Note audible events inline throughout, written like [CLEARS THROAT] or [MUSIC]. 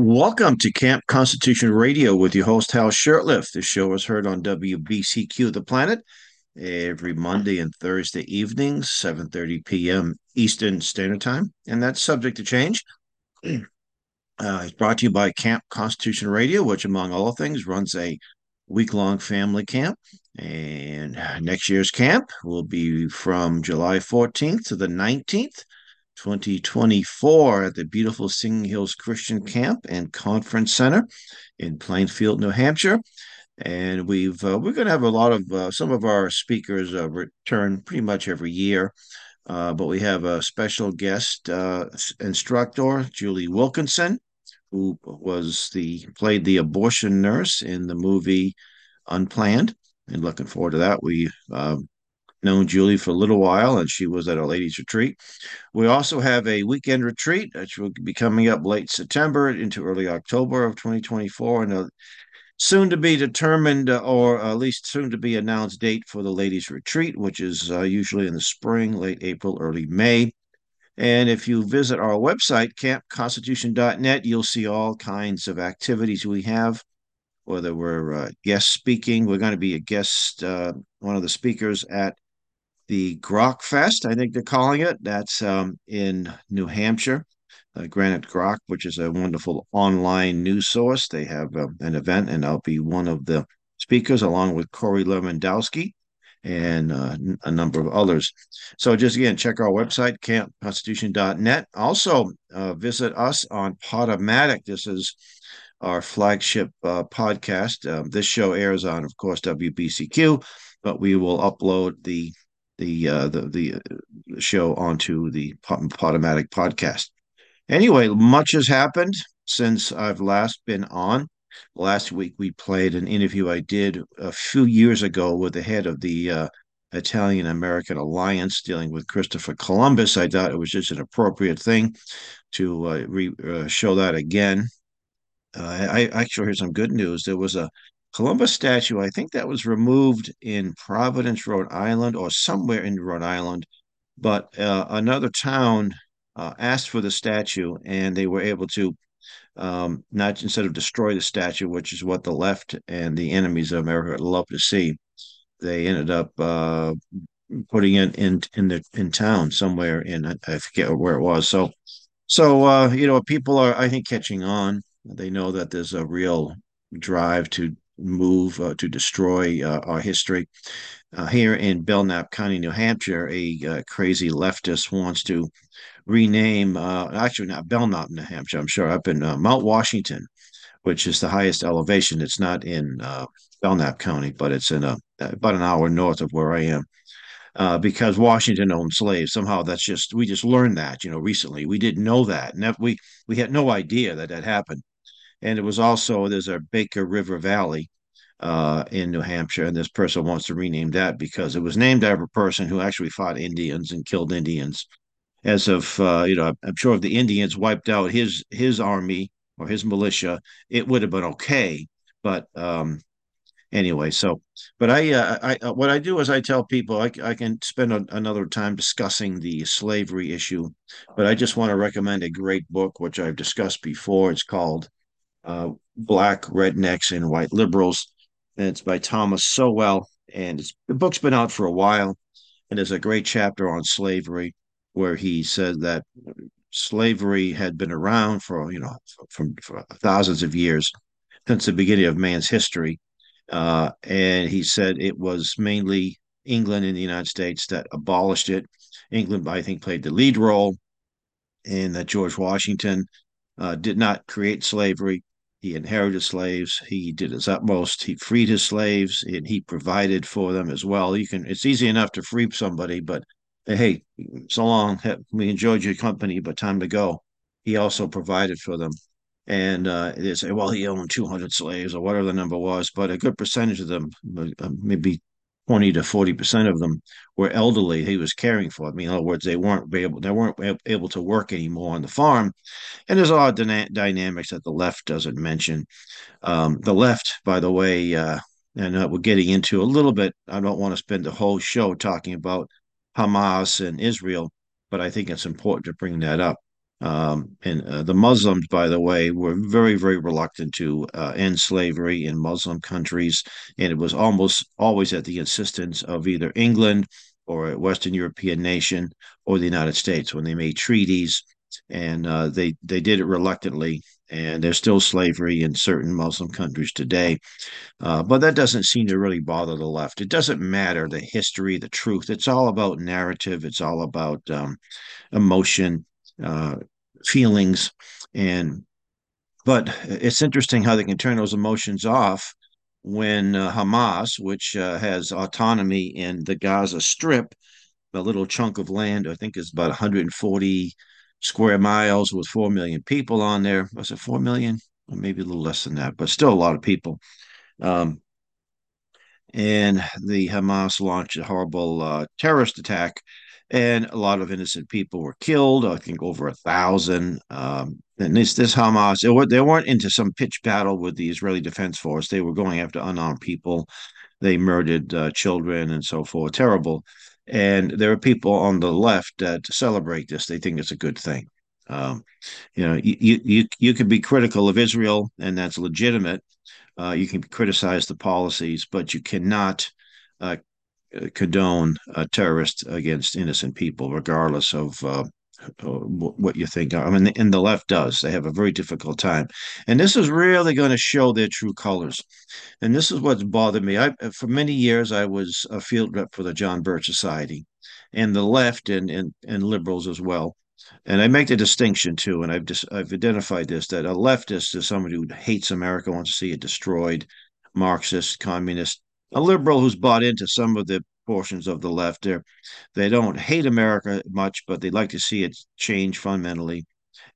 Welcome to Camp Constitution Radio with your host, Hal Shurtleff. The show is heard on WBCQ The Planet every Monday and Thursday evenings, 7.30 p.m. Eastern Standard Time, and that's subject to change. [CLEARS THROAT] Uh, it's brought to you by Camp Constitution Radio, which, among other things, runs a week-long family camp. And next year's camp will be from July 14th to the 19th 2024 at the beautiful Singing Hills Christian Camp and Conference Center in Plainfield, New Hampshire. And we've uh, we're going to have a lot of uh, some of our speakers uh, return pretty much every year, uh, but we have a special guest uh, instructor, Julie Wilkinson, who was the played the abortion nurse in the movie Unplanned, and looking forward to that. We um, known Julie for a little while, and she was at a ladies' retreat. We also have a weekend retreat, which will be coming up late September into early October of 2024, and a soon to be determined, uh, or at least soon to be announced date for the ladies' retreat, which is uh, usually in the spring, late April, early May. And if you visit our website, campconstitution.net, you'll see all kinds of activities we have whether we're uh, guest speaking. We're going to be a guest, uh, one of the speakers at the Grok Fest, I think they're calling it. That's um, in New Hampshire. Uh, Granite Grok, which is a wonderful online news source. They have uh, an event, and I'll be one of the speakers along with Corey Lewandowski and uh, a number of others. So just again, check our website, campconstitution.net. Also, uh, visit us on Podomatic. This is our flagship uh, podcast. Um, this show airs on, of course, WBCQ, but we will upload the the uh, the the uh, show onto the Podomatic podcast. Anyway, much has happened since I've last been on. Last week we played an interview I did a few years ago with the head of the uh, Italian American Alliance dealing with Christopher Columbus. I thought it was just an appropriate thing to uh, re- uh, show that again. Uh, I, I actually heard some good news. There was a Columbus statue, I think that was removed in Providence, Rhode Island, or somewhere in Rhode Island. But uh, another town uh, asked for the statue, and they were able to um, not instead of destroy the statue, which is what the left and the enemies of America love to see. They ended up uh, putting it in in the in town somewhere in I forget where it was. So, so uh, you know, people are I think catching on. They know that there's a real drive to move uh, to destroy uh, our history. Uh, here in Belknap County, New Hampshire, a uh, crazy leftist wants to rename, uh, actually not Belknap, New Hampshire, I'm sure, up in uh, Mount Washington, which is the highest elevation. It's not in Belknap County, but it's in about an hour north of where I am. Uh, because Washington owned slaves. Somehow that's just we just learned that you know recently. We didn't know that. Never, we we had no idea that that happened and it was also there's a Baker River Valley uh, in New Hampshire, and this person wants to rename that because it was named after a person who actually fought Indians and killed Indians. As of uh, you know, I'm sure if the Indians wiped out his his army or his militia, it would have been okay. But um, anyway, so but I, uh, I uh, what I do is I tell people I, I can spend a, another time discussing the slavery issue, but I just want to recommend a great book which I've discussed before. It's called uh, Black Rednecks and White Liberals. And it's by Thomas Sowell. And the book's been out for a while. And there's a great chapter on slavery where he said that slavery had been around for, you know, from for thousands of years since the beginning of man's history. Uh, and he said it was mainly England and the United States that abolished it. England, I think, played the lead role, and that George Washington uh, did not create slavery. He inherited slaves. He did his utmost. He freed his slaves and he provided for them as well. You can, it's easy enough to free somebody, but hey, so long. We enjoyed your company, but time to go. He also provided for them. And uh, they say, well, he owned 200 slaves or whatever the number was, but a good percentage of them, uh, maybe 20 to 40 percent of them were elderly he was caring for. I mean, in other words, they weren't able they weren't able to work anymore on the farm. And there's a lot of dyna- dynamics that the left doesn't mention. Um, the left, by the way, uh, and uh, we're getting into a little bit. I don't want to spend the whole show talking about Hamas and Israel, but I think it's important to bring that up. Um, and uh, the Muslims, by the way, were very, very reluctant to uh, end slavery in Muslim countries. And it was almost always at the insistence of either England or a Western European nation or the United States when they made treaties. And uh, they, they did it reluctantly. And there's still slavery in certain Muslim countries today. Uh, but that doesn't seem to really bother the left. It doesn't matter the history, the truth. It's all about narrative. It's all about um, emotion, uh, feelings, and but it's interesting how they can turn those emotions off when uh, Hamas, which uh, has autonomy in the Gaza Strip, a little chunk of land, I think is about 140 square miles with 4 million people on there. Was it 4 million? Or maybe a little less than that, but still a lot of people. Um, and the Hamas launched a horrible uh, terrorist attack, and a lot of innocent people were killed. I think over a thousand. Um, and this this Hamas, it, they weren't into some pitch battle with the Israeli Defense Force. They were going after unarmed people. They murdered uh, children and so forth. Terrible. And there are people on the left that celebrate this. They think it's a good thing. Um, you know, you you you could be critical of Israel, and that's legitimate uh, you can criticize the policies, but you cannot uh, condone a terrorist against innocent people, regardless of uh, what you think. I mean, and the left does. They have a very difficult time, and this is really going to show their true colors. And this is what's bothered me. I, for many years, I was a field rep for the John Birch Society, and the left and and, and liberals as well and I make the distinction too, and I've just I've identified this that a leftist is somebody who hates America, wants to see it destroyed, Marxist, communist. A liberal who's bought into some of the portions of the left there, they don't hate America much, but they like to see it change fundamentally,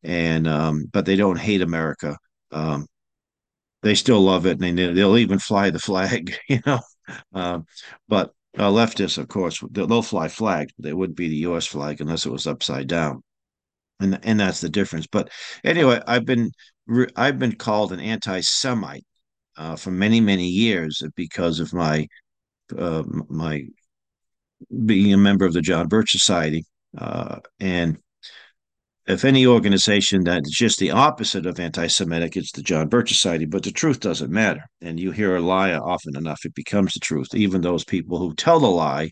and um, but they don't hate America. Um, they still love it, and they, they'll even fly the flag, [LAUGHS] you know. Um, but uh, leftists, of course, they'll fly flags, they wouldn't be the U.S. flag unless it was upside down and and that's the difference. But anyway, I've been I've been called an anti-Semite uh, for many many years because of my uh, my being a member of the John Birch Society, uh, and if any organization that's just the opposite of anti-Semitic, it's the John Birch Society. But the truth doesn't matter, and you hear a lie often enough, it becomes the truth. Even those people who tell the lie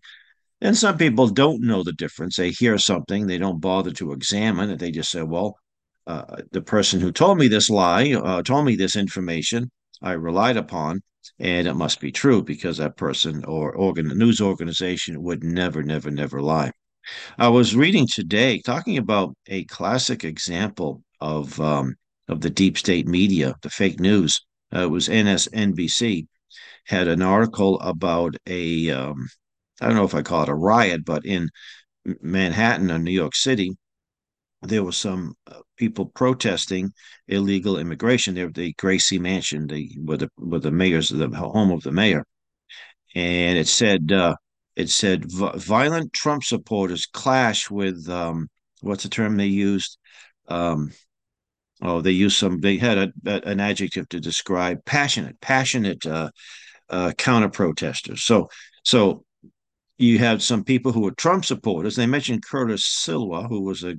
and some people don't know the difference. They hear something, they don't bother to examine it. They just say, well, uh, the person who told me this lie, uh, told me this information, I relied upon, and it must be true because that person or organ, news organization would never, never, never lie. I was reading today talking about a classic example of um, of the deep state media, the fake news. Uh, it was MSNBC had an article about a um, I don't know if I call it a riot, but in Manhattan or New York City, there was some uh, people protesting illegal immigration there the Gracie Mansion, the where the where the mayor's the home of the mayor, and it said uh, it said violent Trump supporters clash with um, what's the term they used? Um, oh, they used some. They had a, a, an adjective to describe passionate, passionate uh, uh, counter protesters. So so you have some people who are Trump supporters. They mentioned Curtis Sliwa, who was a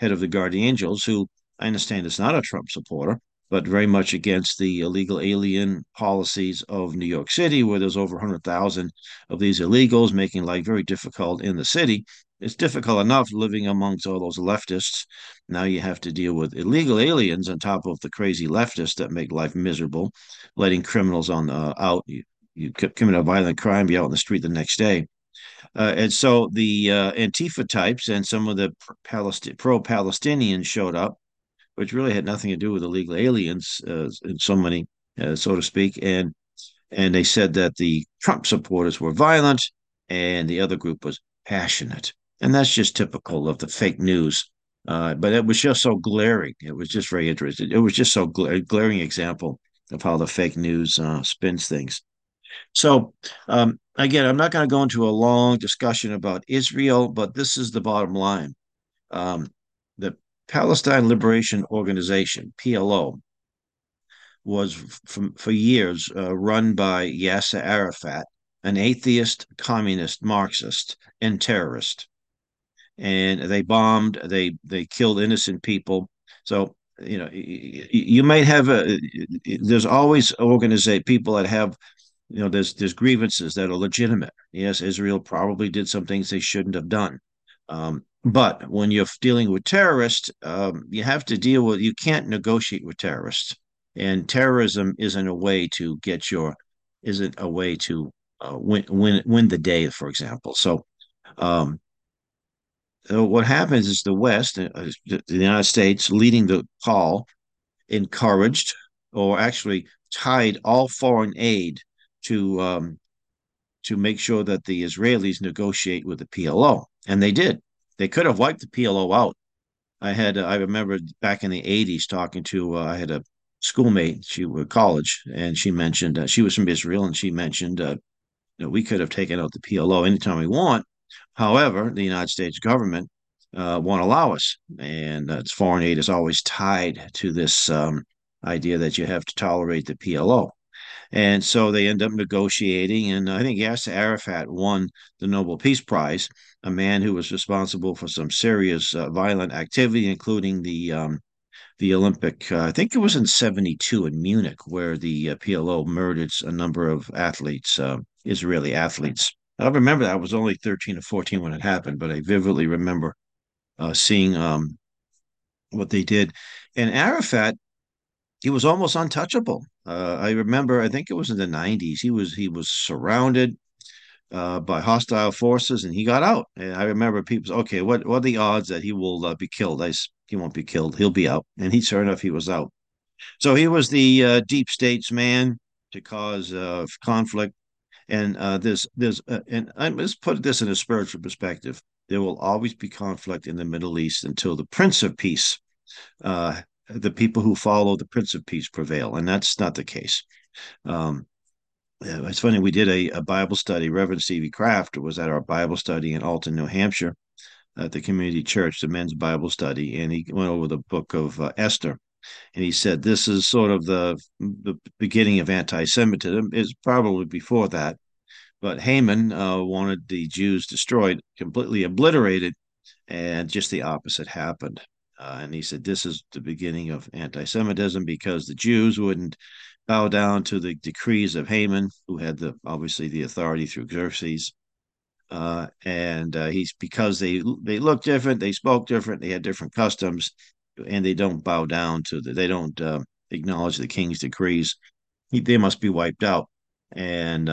head of the Guardian Angels, who I understand is not a Trump supporter, but very much against the illegal alien policies of New York City, where there's over 100,000 of these illegals, making life very difficult in the city. It's difficult enough living amongst all those leftists. Now you have to deal with illegal aliens on top of the crazy leftists that make life miserable, letting criminals on the, out. You, you commit a violent crime, be out in the street the next day. Uh, and so the uh, Antifa types and some of the pro Palestinians showed up, which really had nothing to do with illegal aliens uh, in so many, uh, so to speak. And and they said that the Trump supporters were violent and the other group was passionate. And that's just typical of the fake news. Uh, but it was just so glaring. It was just very interesting. It was just so gla- glaring example of how the fake news uh, spins things. So um, again, I'm not going to go into a long discussion about Israel, but this is the bottom line. Um, the Palestine Liberation Organization, PLO, was from, for years uh, run by Yasser Arafat, an atheist, communist, Marxist, and terrorist. and they bombed, they they killed innocent people. So you know, you might have a. There's always organizate people that have you know there's there's grievances that are legitimate. Yes israel probably did some things they shouldn't have done. Um, but when you're dealing with terrorists um, you have to deal with you can't negotiate with terrorists. And terrorism isn't a way to get your isn't a way to uh, win win win the day for example. So um, so what happens is the west uh, the united states leading the call encouraged or actually tied all foreign aid to um, to make sure that the Israelis negotiate with the PLO, and they did. They could have wiped the PLO out. I had I remember back in the '80s talking to uh, I had a schoolmate. She was college, and she mentioned uh, she was from Israel, and she mentioned uh, you know, we could have taken out the PLO anytime we want. However, the United States government uh, won't allow us, and uh, foreign aid is always tied to this um, idea that you have to tolerate the PLO. And so they end up negotiating. And I think Yasser Arafat won the Nobel Peace Prize, a man who was responsible for some serious uh, violent activity, including the um, the Olympic. Uh, I think it was in '72 in Munich, where the uh, PLO murdered a number of athletes, uh, Israeli athletes. I remember that I was only 13 or 14 when it happened, but I vividly remember uh, seeing um, what they did. And Arafat he was almost untouchable. Uh, I remember, I think it was in the '90s. He was he was surrounded uh, by hostile forces, and he got out. And I remember people, okay, what what are the odds that he will uh, be killed? I, he won't be killed. He'll be out. And he, sure enough, he was out. So he was the uh, deep states man to cause uh, conflict. And uh, there's there's and I let's put this in a spiritual perspective. There will always be conflict in the Middle East until the Prince of Peace uh, the people who follow the Prince of Peace prevail, and that's not the case. Um, it's funny. We did a, a, Bible study. Reverend Stevie Kraft was at our Bible study in Alton, New Hampshire, at the community church, the men's Bible study, and he went over the book of uh, Esther. And he said this is sort of the the beginning of anti-Semitism. Is probably before that, but Haman uh, wanted the Jews destroyed, completely obliterated, and just the opposite happened. Uh, and he said this is the beginning of anti-Semitism because the Jews wouldn't bow down to the decrees of Haman, who had the obviously the authority through Xerxes. Uh, and uh, he's because they they look different, they spoke different, they had different customs, and they don't bow down to the they don't uh, acknowledge the king's decrees. He, they must be wiped out. And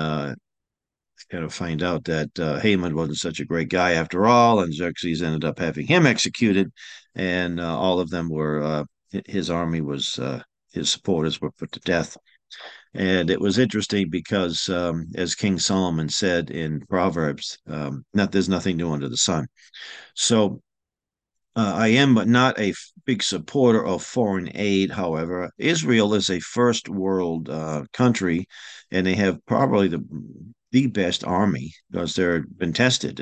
kind of find out that uh, Haman wasn't such a great guy after all, and Xerxes ended up having him executed, and uh, all of them were uh, his army was uh, his supporters were put to death. And it was interesting because, um, as King Solomon said in Proverbs, um, not there's nothing new under the sun. So uh, I am, but not a big supporter of foreign aid. However, Israel is a first world uh, country, and they have probably the the best army because they're been tested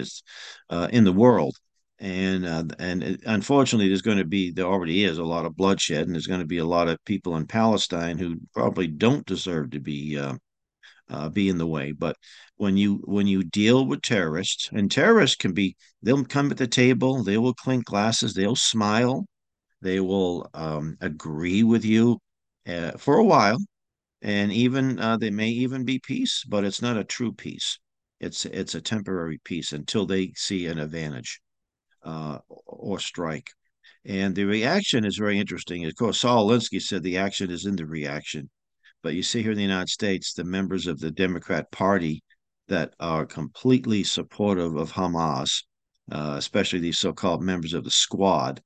uh, in the world. And uh, and it, unfortunately, there's going to be there already is a lot of bloodshed, and there's going to be a lot of people in Palestine who probably don't deserve to be uh, uh, be in the way. But when you when you deal with terrorists, and terrorists can be, they'll come at the table, they will clink glasses, they'll smile, they will um, agree with you uh, for a while, and even uh, they may even be peace, but it's not a true peace. It's it's a temporary peace until they see an advantage uh, or strike. And the reaction is very interesting. Of course, Saul Alinsky said the action is in the reaction. But you see here in the United States, the members of the Democrat Party that are completely supportive of Hamas, uh, especially these so-called members of the Squad,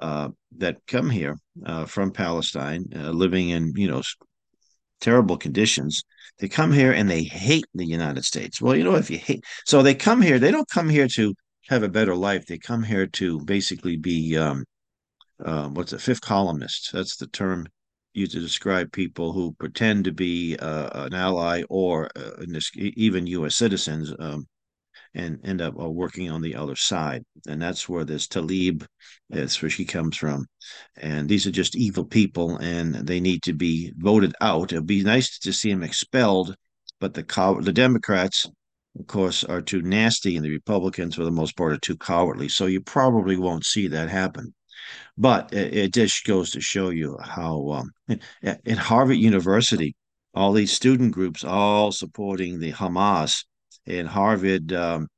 uh, that come here uh, from Palestine, uh, living in you know terrible conditions. They come here and they hate the United States. Well, you know, if you hate, so they come here, they don't come here to have a better life. They come here to basically be, um, uh, what's a fifth columnist? That's the term used to describe people who pretend to be uh, an ally or uh, this, even U.S. citizens. Um, and end up uh, working on the other side. And that's where this Tlaib, that's where she comes from. And these are just evil people, and they need to be voted out. It'd be nice to see them expelled, but the the Democrats of course, are too nasty, and the Republicans, for the most part, are too cowardly. So you probably won't see that happen. But it, it just goes to show you how um, [LAUGHS] at Harvard University, all these student groups all supporting the Hamas, and Harvard um,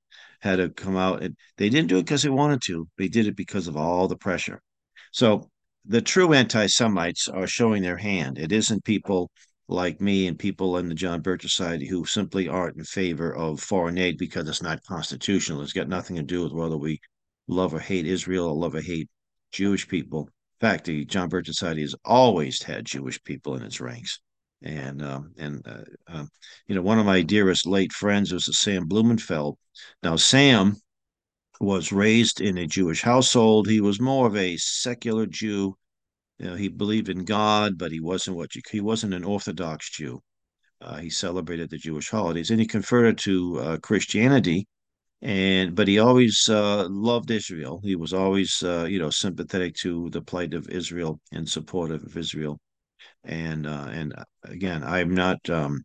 had to come out and they didn't do it because they wanted to. They did it because of all the pressure. So the true anti-Semites are showing their hand. It isn't people like me and people in the John Birch Society who simply aren't in favor of foreign aid because it's not constitutional. It's got nothing to do with whether we love or hate Israel or love or hate Jewish people. In fact, the John Birch Society has always had Jewish people in its ranks. And um, and uh, uh, you know, one of my dearest late friends was Sam Blumenfeld. Now, Sam was raised in a Jewish household. He was more of a secular Jew. You know, he believed in God, but he wasn't what you, he wasn't an Orthodox Jew. Uh, he celebrated the Jewish holidays, and he converted to uh, Christianity. And but he always uh, loved Israel. He was always, uh, you know, sympathetic to the plight of Israel and supportive of Israel. And uh, and uh, again, I'm not um,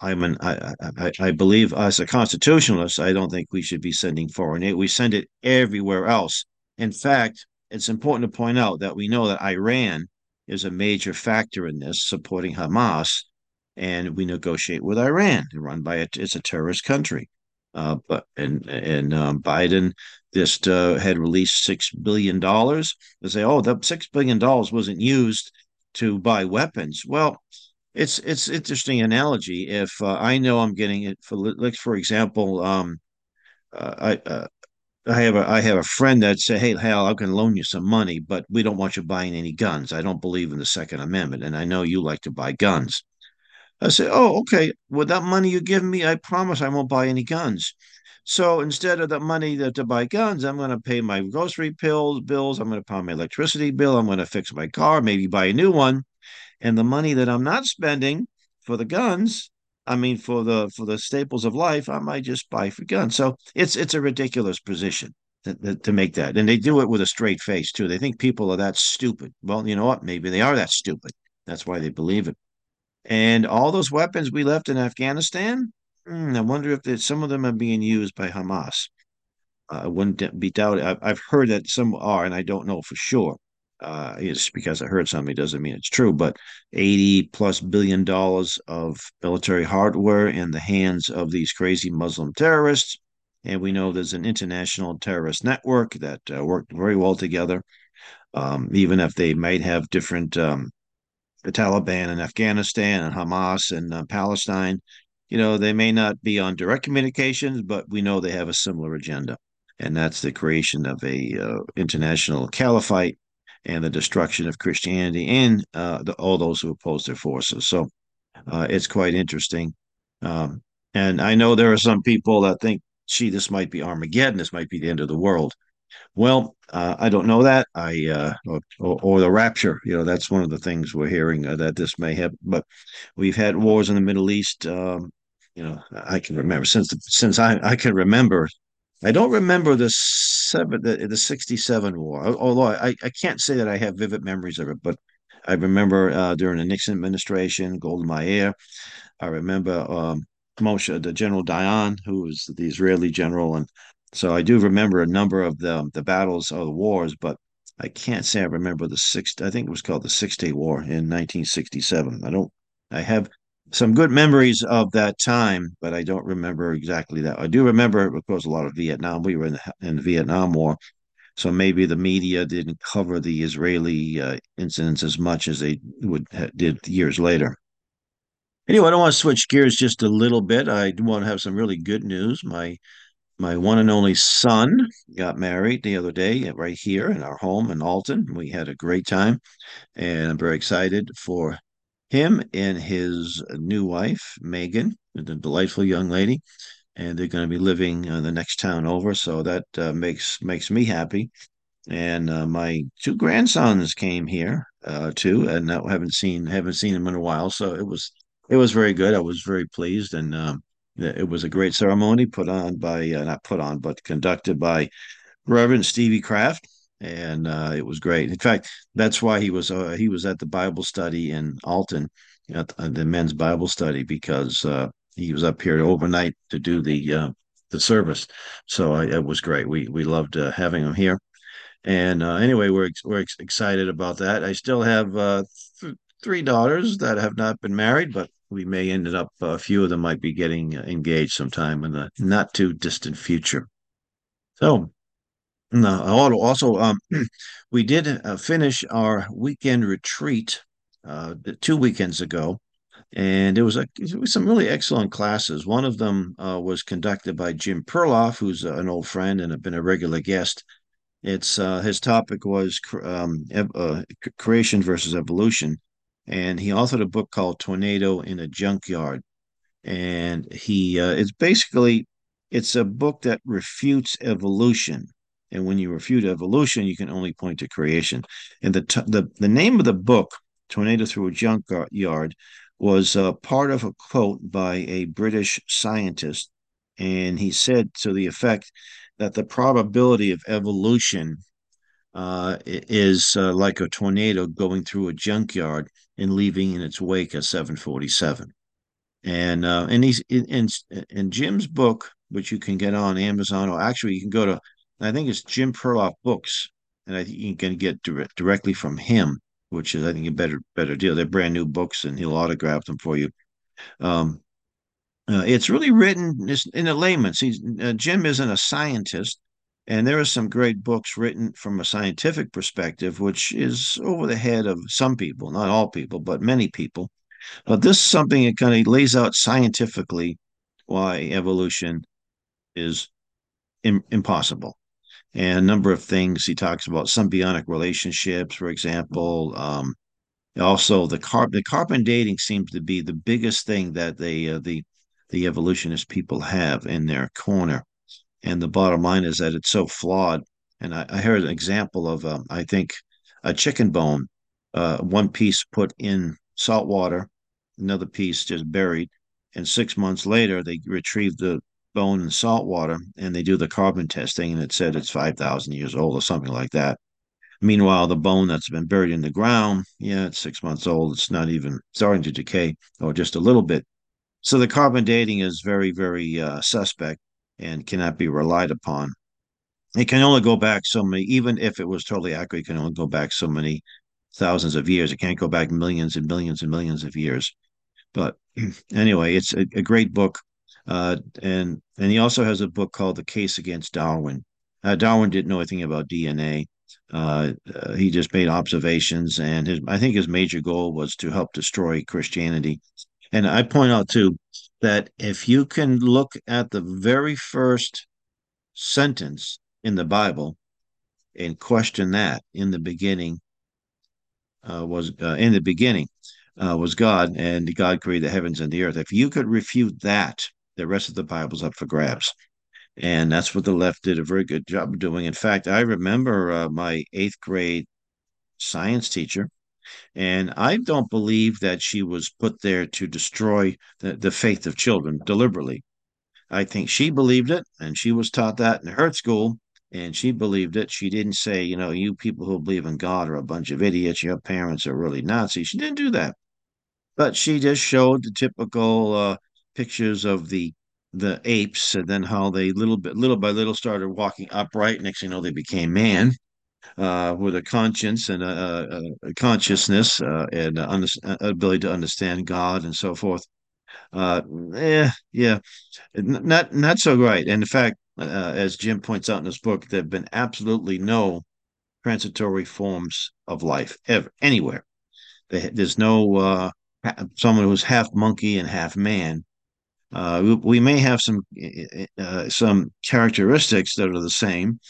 I'm an I, I, I believe as a constitutionalist, I don't think we should be sending foreign aid. We send it everywhere else. In fact, it's important to point out that we know that Iran is a major factor in this, supporting Hamas, and we negotiate with Iran, run by it. It's a terrorist country. Uh, but and and um, Biden just uh, had released six billion dollars. They say, oh, that six billion dollars wasn't used to buy weapons. Well, it's it's interesting analogy. If uh, I know I'm getting it for like for example, um, uh, I uh, I have a I have a friend that said, "Hey, Hal, I can loan you some money, but we don't want you buying any guns. I don't believe in the Second Amendment, and I know you like to buy guns." I say, "Oh, okay. With that money you give me, I promise I won't buy any guns." So instead of the money that, to buy guns, I'm going to pay my grocery bills. Bills. I'm going to pay my electricity bill. I'm going to fix my car, maybe buy a new one and the money that I'm not spending for the guns, I mean for the for the staples of life, I might just buy for guns. So it's it's a ridiculous position to, to make that, and they do it with a straight face too. They think people are that stupid. Well, you know what? Maybe they are that stupid. That's why they believe it. And all those weapons we left in Afghanistan, hmm, I wonder if some of them are being used by Hamas. I wouldn't be doubted. I've, I've heard that some are, and I don't know for sure uh, it's because I heard something doesn't mean it's true, but 80 plus billion dollars of military hardware in the hands of these crazy Muslim terrorists. And we know there's an international terrorist network that uh, worked very well together, um, even if they might have different, um, the Taliban in Afghanistan and Hamas in uh, Palestine. You know, they may not be on direct communications, but we know they have a similar agenda. And that's the creation of a uh, international caliphate and the destruction of Christianity and uh, the, all those who oppose their forces. So uh, it's quite interesting. Um, and I know there are some people that think, gee, this might be Armageddon. This might be the end of the world. Well, uh, I don't know that. I uh, or, or, the rapture. You know, that's one of the things we're hearing uh, that this may have. But we've had wars in the Middle East. Um, you know, I can remember since the, since I I can remember I don't remember the seven the, the 67 war, although I, I can't say that I have vivid memories of it, but I remember uh, during the Nixon administration, Golda Meir. I remember um, Moshe, the General Dayan, who was the Israeli general, and so I do remember a number of the the battles or the wars, but I can't say I remember the sixth. I think it was called the Six Day War in 1967. I don't. I have some good memories of that time, but I don't remember exactly that. I do remember, of course, a lot of Vietnam. We were in the, in the Vietnam War, so maybe the media didn't cover the Israeli uh, incidents as much as they would did years later. Anyway, I don't want to switch gears just a little bit. I do want to have some really good news. My my one and only son got married the other day right here in our home in Alton. We had a great time, and I'm very excited for him and his new wife, Megan, a delightful young lady, and they're going to be living in the next town over. So that uh, makes makes me happy. And uh, my two grandsons came here uh, too, and I haven't seen haven't seen them in a while. So it was it was very good. I was very pleased, and um, it was a great ceremony put on by uh, not put on, but conducted by Reverend Stevie Kraft and uh, it was great. In fact, that's why he was uh, he was at the Bible study in Alton, at the men's Bible study, because uh, he was up here overnight to do the uh, the service. So I, it was great. We we loved uh, having him here. And uh, anyway, we're we're excited about that. I still have th- three daughters that have not been married, but we may end up a few of them might be getting engaged sometime in the not too distant future. So, no, also, um, [CLEARS THROAT] we did uh, finish our weekend retreat uh, two weekends ago, and it was, a, it was some really excellent classes. One of them uh, was conducted by Jim Perloff, who's an old friend and have been a regular guest. It's uh, his topic was um, uh, creation versus evolution, and he authored a book called Tornado in a Junkyard. And he uh, it's basically it's a book that refutes evolution. And when you refute evolution, you can only point to creation. And the the the name of the book, Tornado Through a Junkyard, was uh, part of a quote by a British scientist, and he said to the effect that the probability of evolution uh, is uh, like a tornado going through a junkyard and leaving in its wake a 747. And uh, and he's in, in Jim's book, which you can get on Amazon, or actually you can go to, I think it's Jim Perloff Books, and I think you can get direct, directly from him, which is I think a better better deal. They're brand new books, and he'll autograph them for you. Um, uh, it's really written in a layman's. He's, uh, Jim isn't a scientist, and there are some great books written from a scientific perspective, which is over the head of some people, not all people, but many people. But this is something that kind of lays out scientifically why evolution is Im- impossible. And a number of things he talks about symbiotic relationships, for example. Um, also, the carb the carbon dating seems to be the biggest thing that they uh, the the evolutionist people have in their corner. And the bottom line is that it's so flawed. And I, I heard an example of, um, I think, a chicken bone, uh, one piece put in salt water, another piece just buried. And six months later, they retrieved the bone in salt water and they do the carbon testing, and it said it's 5,000 years old or something like that. Meanwhile, the bone that's been buried in the ground, yeah, it's six months old. It's not even starting to decay or just a little bit. So the carbon dating is very, very uh, suspect and cannot be relied upon. It can only go back so many, even if it was totally accurate, it can only go back so many thousands of years. It can't go back millions and millions and millions of years. But [CLEARS THROAT] anyway, it's a, a great book. Uh, and and he also has a book called The Case Against Darwin. Uh, Darwin didn't know anything about DNA. Uh, uh, he just made observations, and his I think his major goal was to help destroy Christianity. And I point out too that if you can look at the very first sentence in the Bible and question that in the beginning uh, was uh, in the beginning was God and God created the heavens and the earth. If you could refute that, the rest of the Bible's up for grabs. And that's what the left did a very good job of doing. In fact, I remember uh, my eighth grade science teacher and I don't believe that she was put there to destroy the, the faith of children deliberately. I think she believed it, and she was taught that in her school, and she believed it. She didn't say, you know, you people who believe in God are a bunch of idiots. Your parents are really Nazis. She didn't do that, but she just showed the typical uh, pictures of the the apes, and then how they little bit, little by little, started walking upright. Next thing you know, they became man uh, with a conscience and a, a, a consciousness uh, and a under, ability to understand God and so forth. Uh, yeah, yeah, not not so great. And in fact, uh, as Jim points out in his book, there have been absolutely no transitory forms of life ever anywhere. There's no uh, someone who's half monkey and half man. Uh, we, may have some uh, some characteristics that are the same,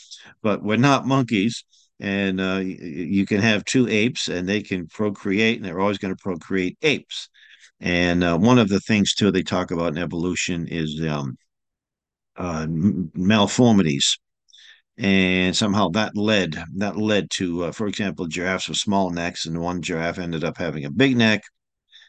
but we're not monkeys and uh, you can have two apes and they can procreate and they're always going to procreate apes. And uh, one of the things too they talk about in evolution is um, uh, malformities. And somehow that led that led to uh, for example giraffes with small necks and one giraffe ended up having a big neck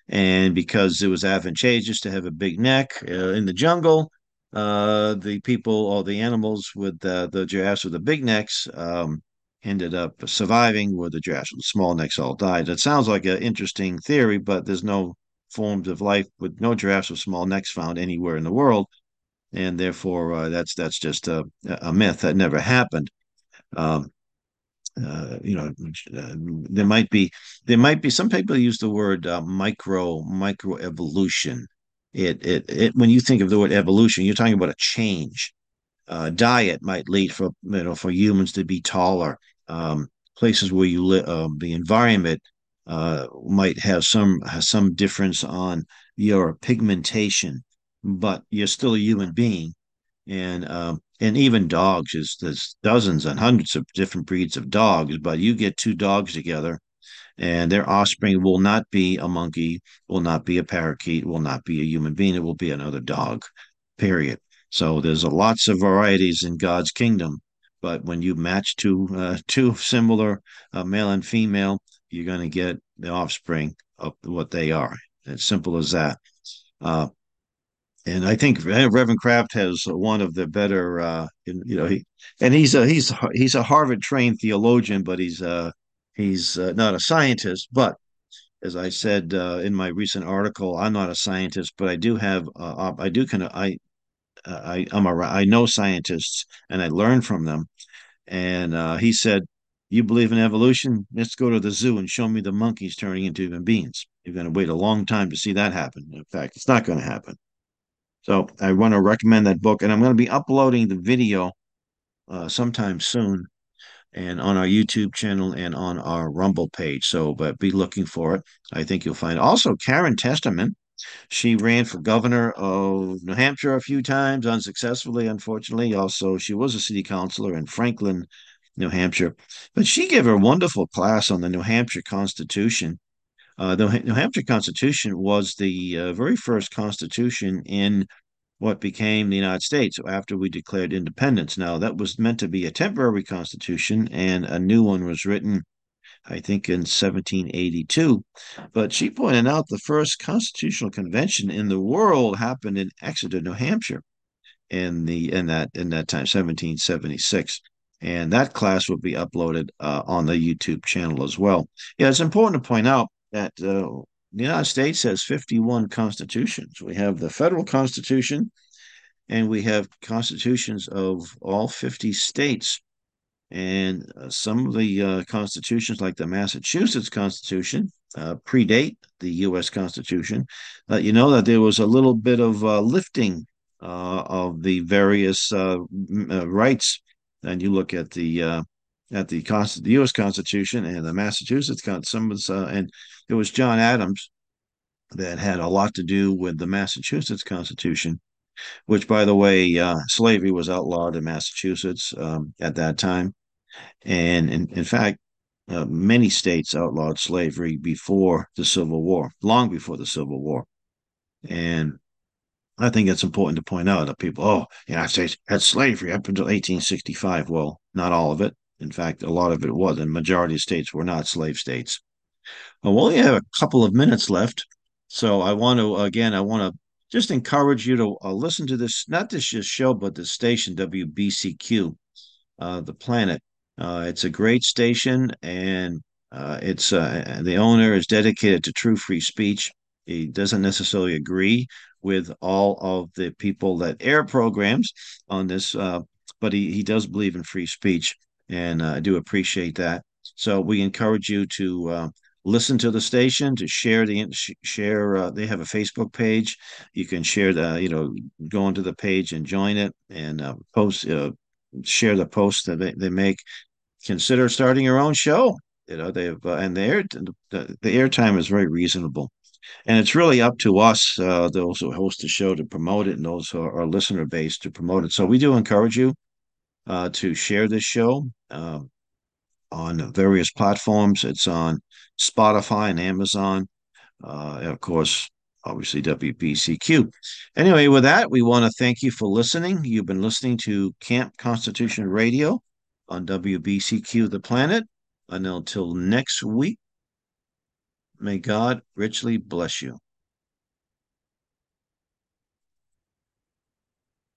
and because it was advantageous to have a big neck uh, in the jungle uh, the people or the animals with the giraffes with the big necks um, ended up surviving, where the giraffes with small necks all died. It sounds like an interesting theory, but there's no forms of life with no giraffes with small necks found anywhere in the world, and therefore uh, that's that's just a, a myth that never happened. Um, uh, you know, uh, there might be there might be some people use the word uh, micro micro evolution. It, it it when you think of the word evolution, you're talking about a change. Uh, diet might lead for you know for humans to be taller. Um, places where you live, uh, the environment uh, might have some some difference on your pigmentation, but you're still a human being, and um, and even dogs is there's dozens and hundreds of different breeds of dogs, but you get two dogs together and their offspring will not be a monkey, will not be a parakeet, will not be a human being. It will be another dog, period. So there's a lots of varieties in God's kingdom, but when you match two uh, [LAUGHS] two similar uh, male and female, you're going to get the offspring of what they are. As simple as that. Uh, and I think Reverend Kraft has one of the better, uh, you know, he and he's a he's he's a Harvard trained theologian, but he's uh he's uh, not a scientist. But as I said uh, in my recent article, I'm not a scientist, but I do have uh, I do kind of I I I'm a I know scientists and I learn from them. And uh, he said, "You believe in evolution? Let's go to the zoo and show me the monkeys turning into human beings. You're going to wait a long time to see that happen. In fact, it's not going to happen." So I want to recommend that book, and I'm going to be uploading the video uh, sometime soon, and on our YouTube channel and on our Rumble page. So, but be looking for it. I think you'll find. Also, Karen Testerman. She ran for governor of New Hampshire a few times, unsuccessfully, unfortunately. Also, she was a city councilor in Franklin, New Hampshire. But she gave a wonderful class on the New Hampshire Constitution uh, the New Hampshire Constitution was the uh, very first constitution in what became the United States after we declared independence. Now, that was meant to be a temporary constitution, and a new one was written, I think, in 1782. But she pointed out the first constitutional convention in the world happened in Exeter, New Hampshire, in the in that in that time, 1776 and that class will be uploaded uh, on the YouTube channel as well. Yeah, it's important to point out that uh, the United States has 51 constitutions. We have the federal constitution, and we have constitutions of all 50 states. And uh, some of the uh, constitutions, like the Massachusetts Constitution, uh, predate the U.S. Constitution. you know that there was a little bit of uh, lifting uh, of the various rights. And you look at the at the, the U.S. Constitution and the Massachusetts Constitution, uh, and it was John Adams that had a lot to do with the Massachusetts Constitution, which, by the way, uh, slavery was outlawed in Massachusetts um, at that time, and in, in fact, uh, many states outlawed slavery before the Civil War, long before the Civil War, and I think it's important to point out that people, oh, the United States had slavery up until 1865. Well, not all of it. In fact, a lot of it was, and majority of states were not slave states. Well, we only have a couple of minutes left, so I want to again, I want to just encourage you to uh, listen to this, not this show, but the station WBCQ, uh, the planet. Uh, it's a great station, and uh, it's uh, the owner is dedicated to true free speech. He doesn't necessarily agree with all of the people that air programs on this, uh, but he, he does believe in free speech and I do appreciate that. So we encourage you to listen to the station, to share the share. Uh, they have a Facebook page. You can share the, you know, go into the page and join it and uh, post, uh, share the posts that they, they make. Consider starting your own show. You know, they have, uh, and the air the, the airtime is very reasonable. And it's really up to us, uh, those who host the show, to promote it, and those who are listener base to promote it. So we do encourage you uh, to share this show on various platforms. It's on Spotify and Amazon, uh, and of course, obviously WBCQ. Anyway, with that, we want to thank you for listening. You've been listening to Camp Constitution Radio on WBCQ The Planet. And until next week, may God richly bless you.